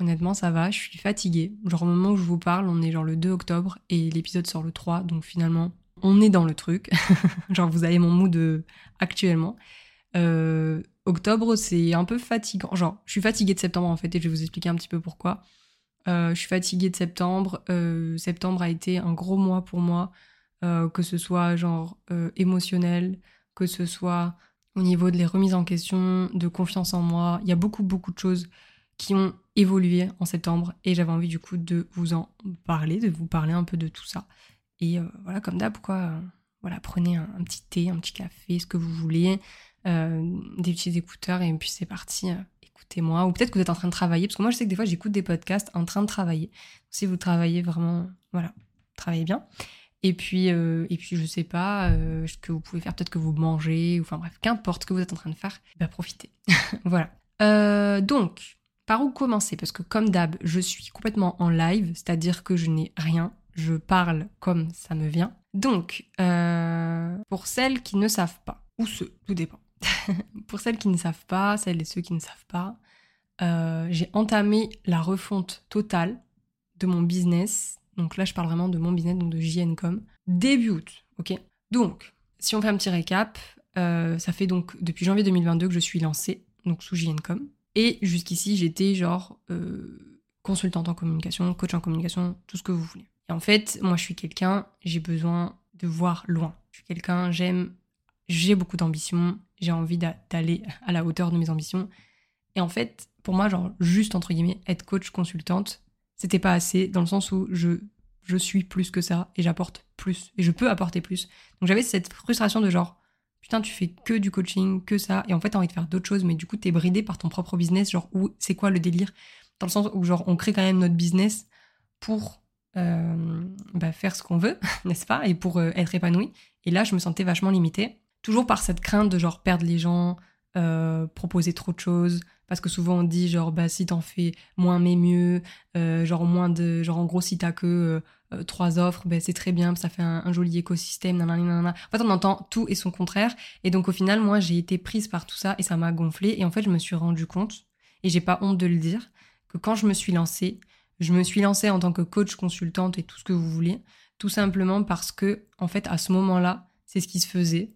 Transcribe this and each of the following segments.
honnêtement ça va, je suis fatiguée. Genre au moment où je vous parle, on est genre le 2 octobre et l'épisode sort le 3, donc finalement on est dans le truc. genre vous avez mon mood euh, actuellement. Euh, octobre c'est un peu fatigant. Genre je suis fatiguée de septembre en fait et je vais vous expliquer un petit peu pourquoi. je suis fatiguée de septembre. septembre a été un gros mois pour moi. que ce soit genre émotionnel, que ce soit au niveau de les remises en question, de confiance en moi. Il y a beaucoup, beaucoup de choses qui ont évolué en septembre et j'avais envie du coup de vous en parler, de vous parler un peu de tout ça. Et euh, voilà, comme d'hab, pourquoi euh, voilà, prenez un, petit thé, un petit café, ce que vous voulez, euh, des petits écouteurs et puis c'est parti. Écoutez-moi, ou peut-être que vous êtes en train de travailler, parce que moi je sais que des fois j'écoute des podcasts en train de travailler. Si vous travaillez vraiment, voilà, travaillez bien. Et puis, et puis je sais pas ce que vous pouvez faire, peut-être que vous mangez, ou enfin bref, qu'importe ce que vous êtes en train de faire, bah profitez. voilà. donc, par où commencer? Parce que comme d'hab, je suis complètement en live, c'est-à-dire que je n'ai rien, je parle comme ça me vient. Donc, euh, pour celles qui ne savent pas, ou ceux, tout dépend. pour celles qui ne savent pas, celles et ceux qui ne savent pas, euh, j'ai entamé la refonte totale de mon business. Donc là, je parle vraiment de mon business, donc de JNCom, début août. Ok? Donc, si on fait un petit récap, euh, ça fait donc depuis janvier 2022 que je suis lancée, donc sous JNCom. Et jusqu'ici, j'étais genre euh, consultante en communication, coach en communication, tout ce que vous voulez. Et en fait, moi, je suis quelqu'un, j'ai besoin de voir loin. Je suis quelqu'un, j'aime, j'ai beaucoup d'ambition, j'ai envie d'aller à la hauteur de mes ambitions. Et en fait, pour moi, genre, juste entre guillemets, être coach consultante, c'était pas assez, dans le sens où je, je suis plus que ça et j'apporte plus et je peux apporter plus. Donc j'avais cette frustration de genre, putain, tu fais que du coaching, que ça, et en fait, t'as envie de faire d'autres choses, mais du coup, t'es bridé par ton propre business, genre, où c'est quoi le délire? Dans le sens où, genre, on crée quand même notre business pour euh, bah, faire ce qu'on veut, n'est-ce pas, et pour euh, être épanoui. Et là, je me sentais vachement limitée, toujours par cette crainte de, genre, perdre les gens, euh, proposer trop de choses, parce que souvent on dit genre bah si t'en fais moins mais mieux. Genre moins de genre en gros si t'as que euh, trois offres, ben c'est très bien, ça fait un, joli écosystème, nanana, En fait, on entend tout et son contraire. Et donc, au final, moi, j'ai été prise par tout ça et ça m'a gonflé. Et en fait, je me suis rendu compte, et j'ai pas honte de le dire, que quand je me suis lancée, je me suis lancée en tant que coach, consultante et tout ce que vous voulez, tout simplement parce que, en fait, à ce moment-là, c'est ce qui se faisait.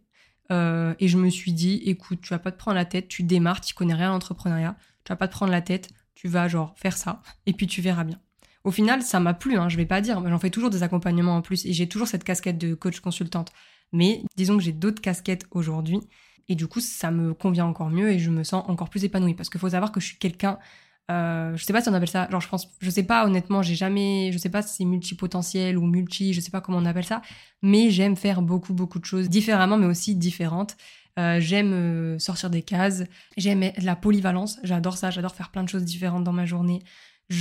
Euh, et je me suis dit, écoute, tu vas pas te prendre la tête, tu démarres, tu connais rien à l'entrepreneuriat, tu vas pas te prendre la tête, tu vas genre faire ça, et puis tu verras bien. Au final, ça m'a plu, hein, je vais pas dire, j'en fais toujours des accompagnements en plus et j'ai toujours cette casquette de coach consultante. Mais disons que j'ai d'autres casquettes aujourd'hui et du coup, ça me convient encore mieux et je me sens encore plus épanouie parce qu'il faut savoir que je suis quelqu'un euh, je sais pas si on appelle ça, je pense, je sais pas honnêtement, j'ai jamais, je sais pas si c'est multipotentiel ou multi, je sais pas comment on appelle ça, mais j'aime faire beaucoup beaucoup de choses différemment, mais aussi différentes. Euh, j'aime euh, sortir des cases, j'aime la polyvalence, j'adore ça, j'adore faire plein de choses différentes dans ma journée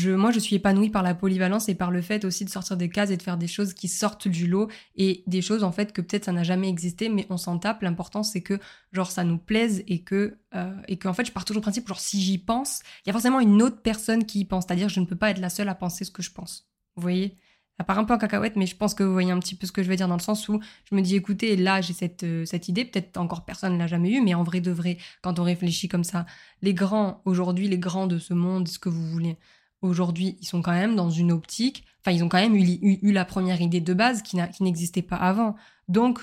moi, je suis épanouie par la polyvalence et par le fait aussi de sortir des cases et de faire des choses qui sortent du lot et des choses en fait que peut-être ça n'a jamais existé, mais on s'en tape. L'important c'est que genre ça nous plaise et que euh, et qu'en fait je pars toujours au principe genre si j'y pense, il y a forcément une autre personne qui y pense. C'est-à-dire je ne peux pas être la seule à penser ce que je pense. Vous voyez? Ça part un peu en cacahuète, mais je pense que vous voyez un petit peu ce que je veux dire dans le sens où je me dis, écoutez, là, j'ai cette, euh, cette idée, peut-être encore personne ne l'a jamais eue, mais en vrai de vrai, quand on réfléchit comme ça, les grands, aujourd'hui, les grands de ce monde, ce que vous voulez, aujourd'hui, ils sont quand même dans une optique, enfin, ils ont quand même eu, la première idée de base qui n'existait pas avant. Donc,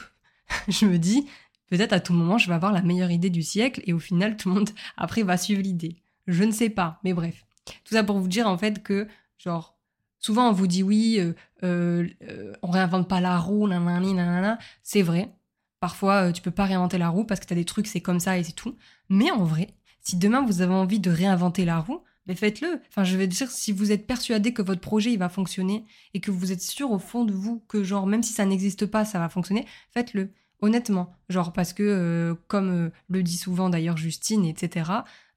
je me dis, peut-être à tout moment, je vais avoir la meilleure idée du siècle et au final, tout le monde, après, va suivre l'idée. Je ne sais pas, mais bref. Tout ça pour vous dire, en fait, que, genre, souvent, on vous dit, oui, euh, euh, euh, on réinvente pas la roue, nanani, nanana. C'est vrai. Parfois, euh, tu peux pas réinventer la roue parce que tu as des trucs, c'est comme ça et c'est tout. Mais en vrai, si demain vous avez envie de réinventer la roue, ben faites-le. Enfin, je vais dire, si vous êtes persuadé que votre projet il va fonctionner et que vous êtes sûr au fond de vous que genre même si ça n'existe pas, ça va fonctionner, faites-le. Honnêtement, genre parce que comme le dit souvent d'ailleurs Justine, etc.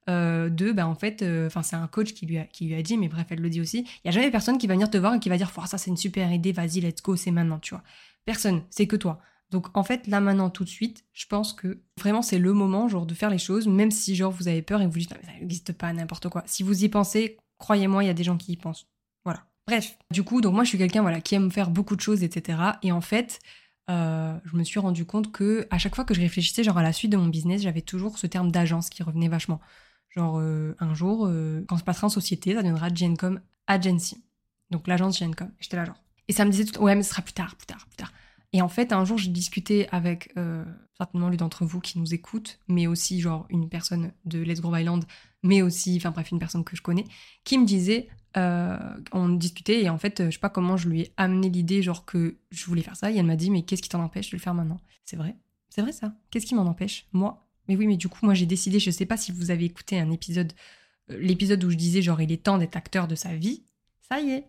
de ben en fait, enfin c'est un coach qui lui a qui lui a dit, mais bref elle le dit aussi. Il y a jamais personne qui va venir te voir et qui va dire, ça c'est une super idée, vas-y let's go, c'est maintenant, tu vois. Personne, c'est que toi. Donc en fait, là maintenant, tout de suite, je pense que vraiment c'est le moment genre de faire les choses, même si genre vous avez peur et vous dites mais ça n'existe pas, n'importe quoi. Si vous y pensez, croyez-moi, il y a des gens qui y pensent. Voilà. Bref, du coup, donc moi je suis quelqu'un voilà qui aime faire beaucoup de choses, etc. Et en fait, euh, je me suis rendu compte que à chaque fois que je réfléchissais genre à la suite de mon business, j'avais toujours ce terme d'agence qui revenait vachement. Genre euh, un jour, euh, quand se passera en société, ça deviendra Gencom Agency. Donc l'agence Gencom. J'étais là genre. Et ça me disait tout, ouais mais ce sera plus tard, plus tard, plus tard. Et en fait, un jour, j'ai discuté avec euh, certainement l'une d'entre vous qui nous écoute, mais aussi genre une personne de Let's Grow Island, mais aussi, enfin bref, une personne que je connais, qui me disait, euh, on discutait et en fait, je sais pas comment je lui ai amené l'idée, genre que je voulais faire ça, et elle m'a dit, mais qu'est-ce qui t'en empêche de le faire maintenant? C'est vrai, c'est vrai ça. Qu'est-ce qui m'en empêche? Moi? Mais oui, mais du coup, moi j'ai décidé, je sais pas si vous avez écouté un épisode, euh, l'épisode où je disais, genre, il est temps d'être acteur de sa vie. Ça y est,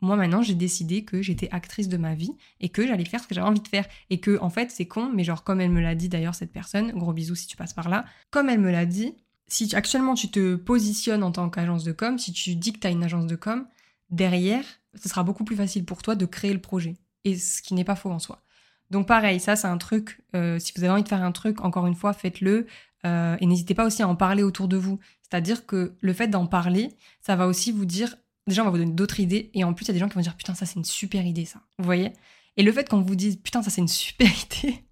moi maintenant j'ai décidé que j'étais actrice de ma vie et que j'allais faire ce que j'avais envie de faire. Et que en fait c'est con mais genre comme elle me l'a dit d'ailleurs cette personne gros bisous si tu passes par là comme elle me l'a dit si actuellement tu te positionnes en tant qu'agence de com si tu dis que tu as une agence de com derrière ce sera beaucoup plus facile pour toi de créer le projet. Et ce qui n'est pas faux en soi. Donc pareil ça c'est un truc euh, si vous avez envie de faire un truc encore une fois faites-le euh, et n'hésitez pas aussi à en parler autour de vous. C'est-à-dire que le fait d'en parler ça va aussi vous dire déjà, on va vous donner d'autres idées. Et en plus, il y a des gens qui vont dire, putain, ça, c'est une super idée, ça. Vous voyez? Et le fait qu'on vous dise, putain, ça, c'est une super idée,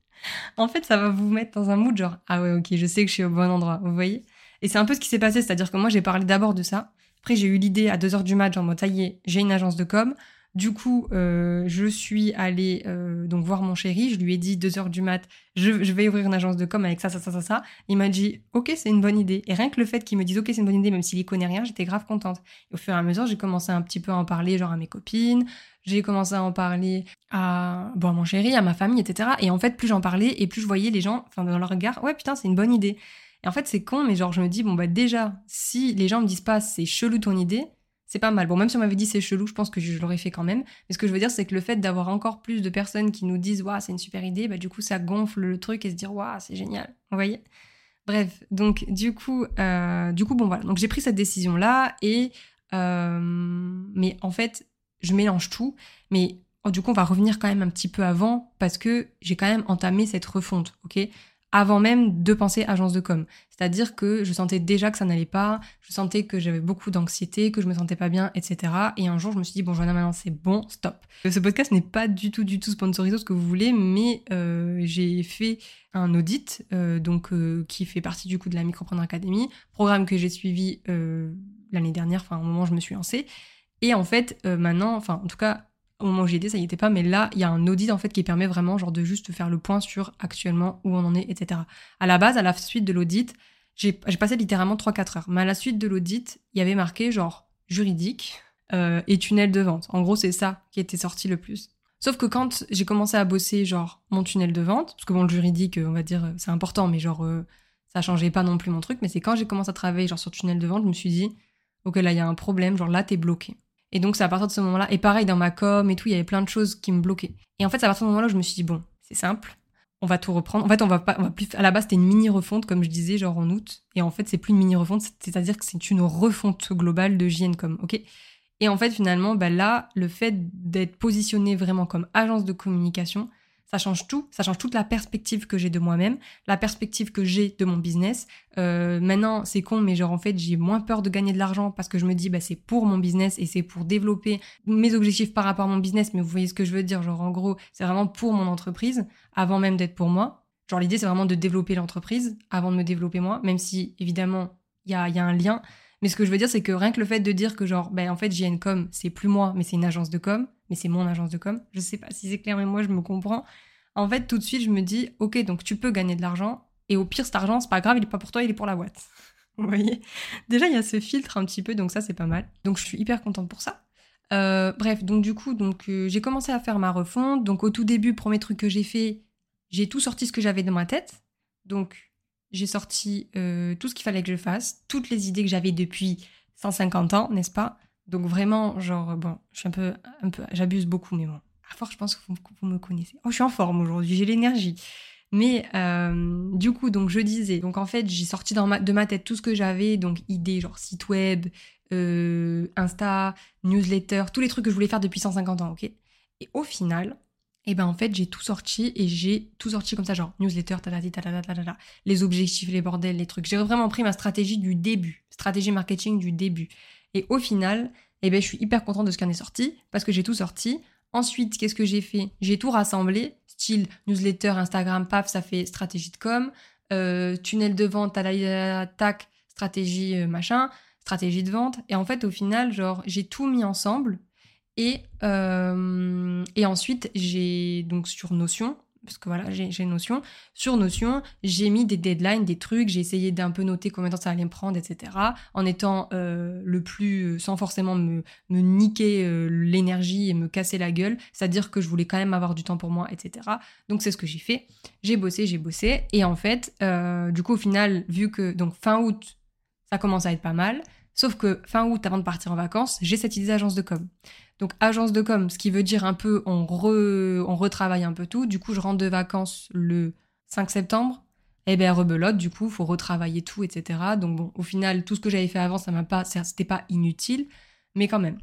en fait, ça va vous mettre dans un mood genre, ah ouais, ok, je sais que je suis au bon endroit. Vous voyez? Et c'est un peu ce qui s'est passé. C'est-à-dire que moi, j'ai parlé d'abord de ça. Après, j'ai eu l'idée à 2h du match, en mode, ça y est, j'ai une agence de com. Du coup, euh, je suis allée euh, donc voir mon chéri. Je lui ai dit 2 heures du mat, je, vais ouvrir une agence de com avec ça, ça, ça, ça, ça. Il m'a dit ok, c'est une bonne idée. Et rien que le fait qu'il me dise ok, c'est une bonne idée, même s'il y connaît rien, j'étais grave contente. Et au fur et à mesure, j'ai commencé un petit peu à en parler, genre à mes copines. J'ai commencé à en parler à bon à mon chéri, à ma famille, etc. Et en fait, plus j'en parlais et plus je voyais les gens, enfin dans leur regard, ouais putain, c'est une bonne idée. Et en fait, c'est con, mais genre je me dis bon bah déjà, si les gens me disent pas c'est chelou ton idée c'est pas mal. Bon, même si on m'avait dit c'est chelou, je pense que je, l'aurais fait quand même. Mais ce que je veux dire, c'est que le fait d'avoir encore plus de personnes qui nous disent waouh, c'est une super idée, bah du coup, ça gonfle le truc et se dire waouh, c'est génial. Vous voyez? Bref, donc du coup, euh, du coup, bon voilà. Donc j'ai pris cette décision là et euh, mais en fait, je mélange tout. Mais oh, du coup, on va revenir quand même un petit peu avant parce que j'ai quand même entamé cette refonte, ok? Avant même de penser agence de com. C'est-à-dire que je sentais déjà que ça n'allait pas, je sentais que j'avais beaucoup d'anxiété, que je me sentais pas bien, etc. Et un jour, je me suis dit, bon, Joanna, maintenant c'est bon, stop. Ce podcast n'est pas du tout, du tout sponsorisé, ce que vous voulez, mais euh, j'ai fait un audit, euh, donc euh, qui fait partie du coup de la Micropreneur Academy, programme que j'ai suivi l'année dernière, enfin au moment où je me suis lancée. Et en fait, maintenant, enfin en tout cas, au moment où j'y étais, ça y était pas, mais là, il y a un audit en fait qui permet vraiment genre de juste faire le point sur actuellement où on en est, etc. À la base, à la suite de l'audit, j'ai passé littéralement 3-4 heures. Mais à la suite de l'audit, il y avait marqué genre juridique euh, et tunnel de vente. En gros, c'est ça qui était sorti le plus. Sauf que quand j'ai commencé à bosser genre mon tunnel de vente, parce que bon, le juridique, on va dire, c'est important, mais genre euh, ça changeait pas non plus mon truc, mais c'est quand j'ai commencé à travailler genre sur tunnel de vente, je me suis dit, ok, là, il y a un problème, genre là, t'es bloqué. Et donc, c'est à partir de ce moment-là. Et pareil, dans ma com et tout, il y avait plein de choses qui me bloquaient. Et en fait, c'est à partir de ce moment-là où je me suis dit, bon, c'est simple. On va tout reprendre. En fait, on va pas, on va plus, à la base, c'était une mini refonte, comme je disais, genre en août. Et en fait, c'est plus une mini refonte, c'est-à-dire que c'est une refonte globale de JNCom, ok? Et en fait, finalement, bah là, le fait d'être positionné vraiment comme agence de communication, ça change tout, ça change toute la perspective que j'ai de moi-même, la perspective que j'ai de mon business. Euh, maintenant, c'est con, mais genre en fait, j'ai moins peur de gagner de l'argent parce que je me dis, bah c'est pour mon business et c'est pour développer mes objectifs par rapport à mon business. Mais vous voyez ce que je veux dire, genre en gros, c'est vraiment pour mon entreprise avant même d'être pour moi. Genre l'idée, c'est vraiment de développer l'entreprise avant de me développer moi, même si évidemment il y a, y a un lien. Mais ce que je veux dire, c'est que rien que le fait de dire que genre, ben en fait, JNCom, c'est plus moi, mais c'est une agence de com, mais c'est mon agence de com. Je sais pas si c'est clair, mais moi, je me comprends. En fait, tout de suite, je me dis, ok, donc tu peux gagner de l'argent, et au pire, cet argent, c'est pas grave, il est pas pour toi, il est pour la boîte. Vous voyez? Déjà, il y a ce filtre un petit peu, donc ça, c'est pas mal. Donc, je suis hyper contente pour ça. Euh, bref, donc du coup, donc euh, j'ai commencé à faire ma refonte. Donc au tout début, premier truc que j'ai fait, j'ai tout sorti ce que j'avais dans ma tête. Donc j'ai sorti euh, tout ce qu'il fallait que je fasse, toutes les idées que j'avais depuis 150 ans, n'est-ce pas? Donc vraiment, genre, bon, je suis un peu, un peu, j'abuse beaucoup, mais bon, à force, je pense que vous, me connaissez. Oh, je suis en forme aujourd'hui, j'ai l'énergie. Mais euh, du coup, donc je disais, donc en fait, j'ai sorti de ma tête tout ce que j'avais, donc idées genre site web, euh, Insta, newsletter, tous les trucs que je voulais faire depuis 150 ans, ok? Et au final, eh ben en fait, j'ai tout sorti et j'ai tout sorti comme ça, genre newsletter, ta les objectifs, les bordels, les trucs. J'ai vraiment pris ma stratégie du début, stratégie marketing du début. Et au final, eh ben je suis hyper contente de ce qui en est sorti parce que j'ai tout sorti. Ensuite, qu'est-ce que j'ai fait? J'ai tout rassemblé style newsletter, Instagram, paf, ça fait stratégie de com, euh, tunnel de vente, tac, stratégie euh, machin, stratégie de vente. Et en fait, au final, genre, j'ai tout mis ensemble. Et, euh, et ensuite, j'ai donc sur Notion, parce que voilà, j'ai Notion. Sur Notion, j'ai mis des deadlines, des trucs, j'ai essayé d'un peu noter combien de temps ça allait me prendre, etc. En étant euh, le plus, sans forcément me, niquer euh, l'énergie et me casser la gueule, c'est-à-dire que je voulais quand même avoir du temps pour moi, etc. Donc c'est ce que j'ai fait. J'ai bossé, j'ai bossé. Et en fait, euh, du coup, au final, vu que donc fin août, ça commence à être pas mal. Sauf que fin août, avant de partir en vacances, j'ai cette idée d'agence de com. Donc agence de com, ce qui veut dire un peu on, on retravaille un peu tout. Du coup, je rentre de vacances le 5 septembre. Eh bien rebelote, du coup, faut retravailler tout, etc. Donc bon, au final, tout ce que j'avais fait avant, ça m'a pas, c'était pas inutile, mais quand même.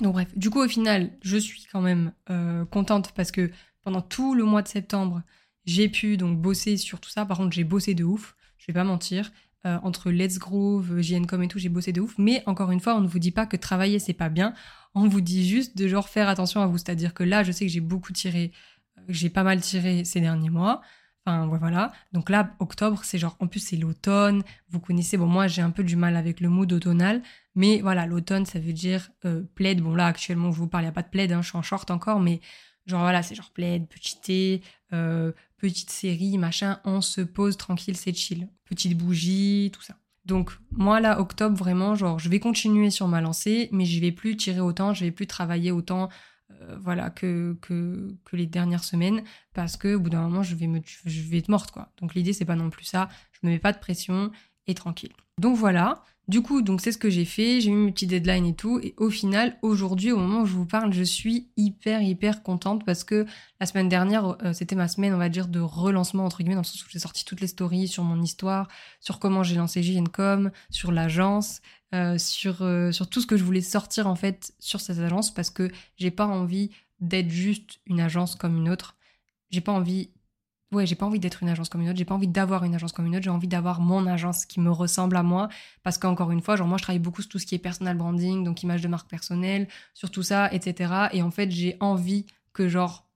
Donc bref, du coup, au final, je suis quand même euh, contente parce que pendant tout le mois de septembre, j'ai pu donc bosser sur tout ça. Par contre, j'ai bossé de ouf, je vais pas mentir. Euh, entre Let's Groove, JNCom et tout, j'ai bossé de ouf. Mais encore une fois, on ne vous dit pas que travailler c'est pas bien. On vous dit juste de genre faire attention à vous. C'est-à-dire que là, je sais que j'ai beaucoup tiré, euh, j'ai pas mal tiré ces derniers mois. Enfin, voilà. Donc là, octobre, c'est genre, en plus, c'est l'automne. Vous connaissez, bon, moi, j'ai un peu du mal avec le mood automnal. Mais voilà, l'automne, ça veut dire euh, plaid. Bon, là, actuellement, je vous parle, il n'y a pas de plaid, hein, je suis en short encore, mais genre, voilà, c'est genre plaid, petit thé, euh, petite série, machin, on se pose tranquille, c'est chill. Petite bougie, tout ça. Donc moi là, octobre, vraiment, genre, je vais continuer sur ma lancée, mais je vais plus tirer autant, je vais plus travailler autant, euh, voilà, que, que, que, les dernières semaines, parce que au bout d'un moment, je vais, me, je vais être morte, quoi. Donc l'idée, c'est pas non plus ça, je me mets pas de pression et tranquille. Donc voilà, du coup, donc c'est ce que j'ai fait, j'ai mis mes petits deadlines et tout, et au final, aujourd'hui, au moment où je vous parle, je suis hyper, hyper contente parce que la semaine dernière, euh, c'était ma semaine, on va dire, de relancement, entre guillemets, dans le sens où j'ai sorti toutes les stories sur mon histoire, sur comment j'ai lancé JNCom, sur l'agence, euh, sur, euh, sur tout ce que je voulais sortir, en fait, sur cette agence, parce que j'ai pas envie d'être juste une agence comme une autre. J'ai pas envie ouais, j'ai pas envie d'être une agence comme une autre, j'ai pas envie d'avoir une agence comme une autre, j'ai envie d'avoir mon agence qui me ressemble à moi. Parce qu'encore une fois, genre moi je travaille beaucoup sur tout ce qui est personal branding, donc image de marque personnelle, sur tout ça, etc. Et en fait, j'ai envie que genre,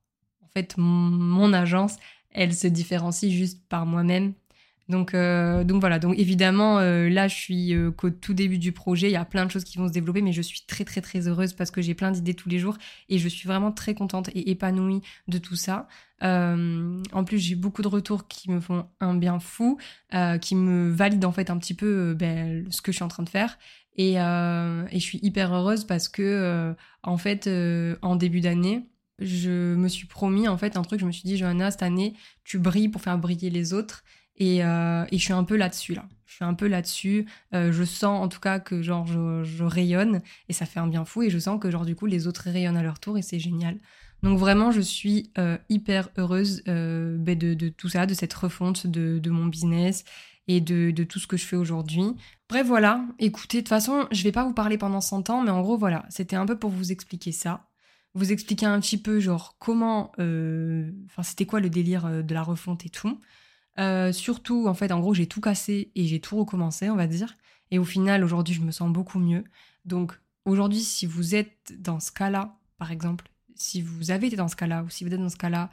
en fait, mon agence, elle se différencie juste par moi-même donc, euh, donc voilà, donc évidemment, euh, là, je suis euh, qu'au tout début du projet, il y a plein de choses qui vont se développer, mais je suis très très très heureuse parce que j'ai plein d'idées tous les jours et je suis vraiment très contente et épanouie de tout ça. en plus, j'ai beaucoup de retours qui me font un bien fou, qui me valident en fait un petit peu ben, ce que je suis en train de faire. Et, et je suis hyper heureuse parce que, en fait, en début d'année, je me suis promis en fait un truc, je me suis dit, Johanna, cette année, tu brilles pour faire briller les autres. Euh, et, je suis un peu là-dessus, là. Je suis un peu là-dessus. Euh, je sens en tout cas que genre je, rayonne et ça fait un bien fou. Et je sens que genre du coup les autres rayonnent à leur tour et c'est génial. Donc vraiment je suis euh, hyper heureuse ben, de, tout ça, de cette refonte de, mon business et de, tout ce que je fais aujourd'hui. Bref voilà, écoutez, de toute façon je vais pas vous parler pendant 100 ans, mais en gros voilà, c'était un peu pour vous expliquer ça vous expliquer un petit peu genre comment, enfin c'était quoi le délire de la refonte et tout. Euh, surtout, en fait, en gros, j'ai tout cassé et j'ai tout recommencé, on va dire. Et au final, aujourd'hui, je me sens beaucoup mieux. Donc, aujourd'hui, si vous êtes dans ce cas-là, par exemple, si vous avez été dans ce cas-là ou si vous êtes dans ce cas-là,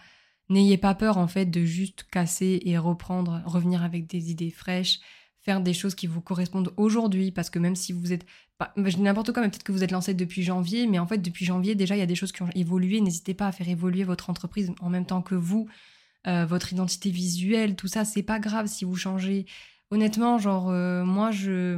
n'ayez pas peur, en fait, de juste casser et reprendre, revenir avec des idées fraîches, faire des choses qui vous correspondent aujourd'hui, parce que même si vous êtes, je n'importe quoi, mais peut-être que vous êtes lancé depuis janvier, mais en fait, depuis janvier, déjà, il y a des choses qui ont évolué. N'hésitez pas à faire évoluer votre entreprise en même temps que vous. Euh, votre identité visuelle, tout ça, c'est pas grave si vous changez. Honnêtement, genre, euh, moi, je,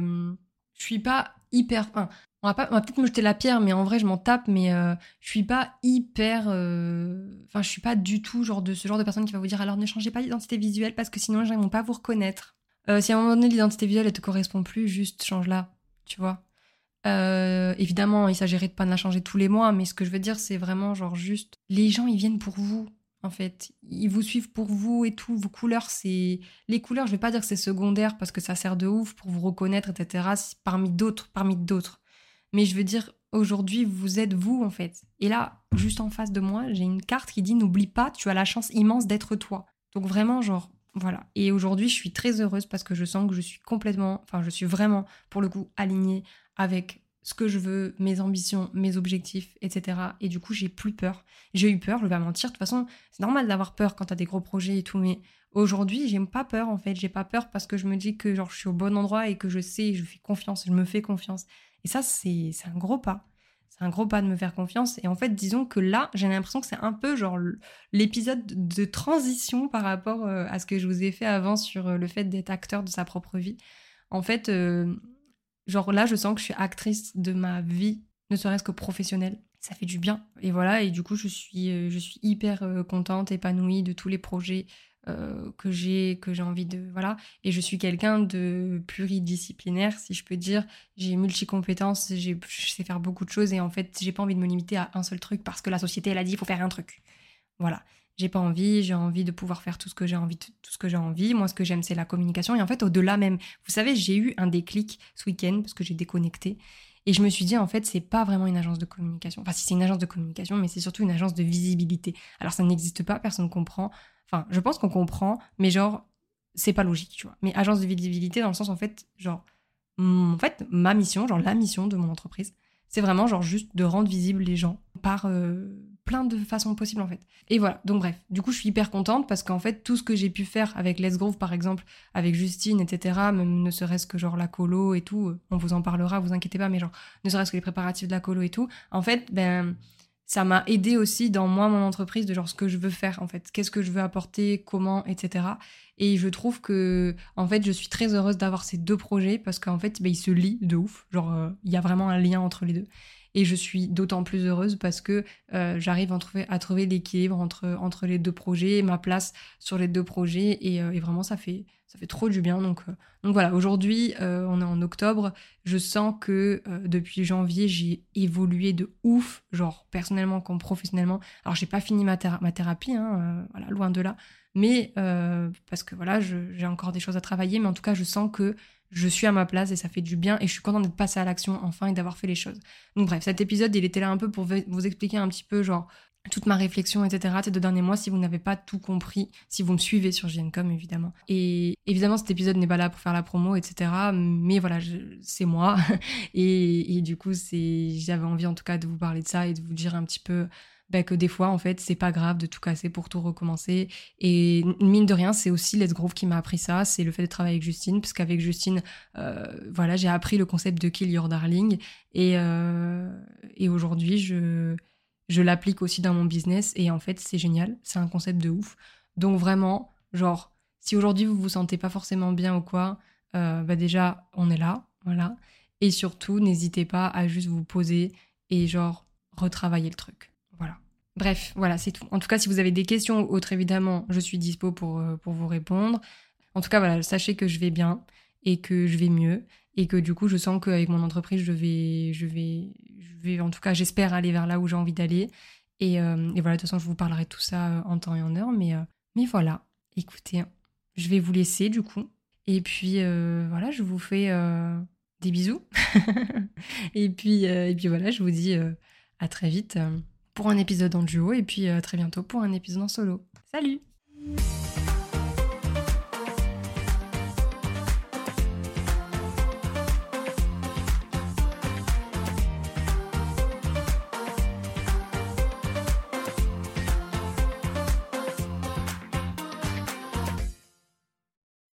je suis pas hyper. Enfin, on va, pas, peut-être me jeter la pierre, mais en vrai, je m'en tape, mais euh, je suis pas hyper. Enfin, je suis pas du tout genre de ce genre de personne qui va vous dire alors ne changez pas d'identité visuelle parce que sinon les gens vont pas vous reconnaître. Si à un moment donné l'identité visuelle elle te correspond plus, juste change-la, tu vois. Évidemment, il s'agirait de pas de la changer tous les mois, mais ce que je veux dire, c'est vraiment genre juste les gens ils viennent pour vous. En fait, ils vous suivent pour vous et tout. Vos couleurs, c'est les couleurs. Je vais pas dire que c'est secondaire parce que ça sert de ouf pour vous reconnaître, etc. Parmi d'autres, parmi d'autres. Mais je veux dire, aujourd'hui, vous êtes vous, en fait. Et là, juste en face de moi, j'ai une carte qui dit N'oublie pas, tu as la chance immense d'être toi. Donc vraiment, genre, voilà. Et aujourd'hui, je suis très heureuse parce que je sens que je suis complètement, enfin, je suis vraiment, pour le coup, alignée avec ce que je veux, mes ambitions, mes objectifs, etc. Et du coup, j'ai plus peur. J'ai eu peur, je vais pas mentir. De toute façon, c'est normal d'avoir peur quand t'as des gros projets et tout, mais aujourd'hui, j'ai pas peur, en fait. J'ai pas peur parce que je me dis que, genre, je suis au bon endroit et que je sais, je fais confiance, je me fais confiance. Et ça, c'est un gros pas. C'est un gros pas de me faire confiance. Et en fait, disons que là, j'ai l'impression que c'est un peu genre l'épisode de transition par rapport euh, à ce que je vous ai fait avant sur euh, le fait d'être acteur de sa propre vie. En fait, euh, genre là, je sens que je suis actrice de ma vie, ne serait-ce que professionnelle. Ça fait du bien. Et voilà, et du coup, je suis, euh, je suis hyper euh, contente, épanouie de tous les projets euh, que j'ai que j'ai envie de voilà et je suis quelqu'un de pluridisciplinaire si je peux dire j'ai multi-compétences, je sais faire beaucoup de choses et en fait, j'ai pas envie de me limiter à un seul truc parce que la société, elle a dit, il faut faire un truc. Voilà. J'ai pas envie, j'ai envie de pouvoir faire tout ce que j'ai envie, tout ce que j'ai envie. Moi, ce que j'aime, c'est la communication. Et en fait, au-delà même, vous savez, j'ai eu un déclic ce week-end parce que j'ai déconnecté. Et je me suis dit, en fait, c'est pas vraiment une agence de communication. Enfin, si c'est une agence de communication, mais c'est surtout une agence de visibilité. Alors, ça n'existe pas, personne ne comprend. Enfin, je pense qu'on comprend, mais genre, c'est pas logique, tu vois. Mais agence de visibilité, dans le sens, en fait, genre, en fait, ma mission, genre la mission de mon entreprise, c'est vraiment genre juste de rendre visibles les gens par euh, plein de façons possibles en fait. Et voilà, donc bref, du coup je suis hyper contente parce qu'en fait tout ce que j'ai pu faire avec Let's Grove par exemple, avec Justine, etc., même ne serait-ce que genre la colo et tout, euh, on vous en parlera, vous inquiétez pas, mais genre ne serait-ce que les préparatifs de la colo et tout, en fait, ben ça m'a aidé aussi dans moi, mon entreprise, de genre ce que je veux faire en fait, qu'est-ce que je veux apporter, comment, etc. Et je trouve que, en fait, je suis très heureuse d'avoir ces deux projets parce qu'en fait, ben, ils se lient de ouf. Genre, euh, il y a vraiment un lien entre les deux. Et je suis d'autant plus heureuse parce que euh, j'arrive à trouver, l'équilibre entre, entre les deux projets, ma place sur les deux projets. Et, euh, et vraiment, ça fait, ça fait trop du bien. Donc, euh, donc voilà, aujourd'hui, on est en octobre. Je sens que depuis janvier, j'ai évolué de ouf, genre personnellement comme professionnellement. Alors, j'ai pas fini ma, théra- ma thérapie, hein, voilà, loin de là. Mais parce que voilà, j'ai encore des choses à travailler, mais en tout cas, je sens que je suis à ma place et ça fait du bien et je suis contente d'être passée à l'action enfin et d'avoir fait les choses. Donc bref, cet épisode, il était là un peu pour vous expliquer un petit peu genre toute ma réflexion, etc. ces deux derniers mois, si vous n'avez pas tout compris, si vous me suivez sur JNCOM, évidemment. Et évidemment, cet épisode n'est pas là pour faire la promo, etc. Mais voilà, c'est moi. Et, et du coup, j'avais envie en tout cas de vous parler de ça et de vous dire un petit peu bah, que des fois, en fait, c'est pas grave de tout casser pour tout recommencer. Et mine de rien, c'est aussi Let's Grove qui m'a appris ça, c'est le fait de travailler avec Justine, parce qu'avec Justine, euh, voilà, j'ai appris le concept de Kill Your Darling. Et, euh, et aujourd'hui, je, je l'applique aussi dans mon business. Et en fait, c'est génial, c'est un concept de ouf. Donc vraiment, genre, si aujourd'hui vous vous sentez pas forcément bien ou quoi, euh, bah déjà, on est là, voilà. Et surtout, n'hésitez pas à juste vous poser et genre retravailler le truc. Bref, voilà, c'est tout. En tout cas, si vous avez des questions ou autres, évidemment, je suis dispo pour, euh, pour vous répondre. En tout cas, voilà, sachez que je vais bien et que je vais mieux et que du coup, je sens qu'avec mon entreprise, je vais, je vais, je vais, en tout cas, j'espère aller vers là où j'ai envie d'aller. Et, euh, voilà, de toute façon, je vous parlerai de tout ça euh, en temps et en heure. Mais, voilà, écoutez, je vais vous laisser du coup. Et puis voilà, je vous fais des bisous. et, puis, et puis voilà, je vous dis à très vite pour un épisode en duo et puis euh, très bientôt pour un épisode en solo. Salut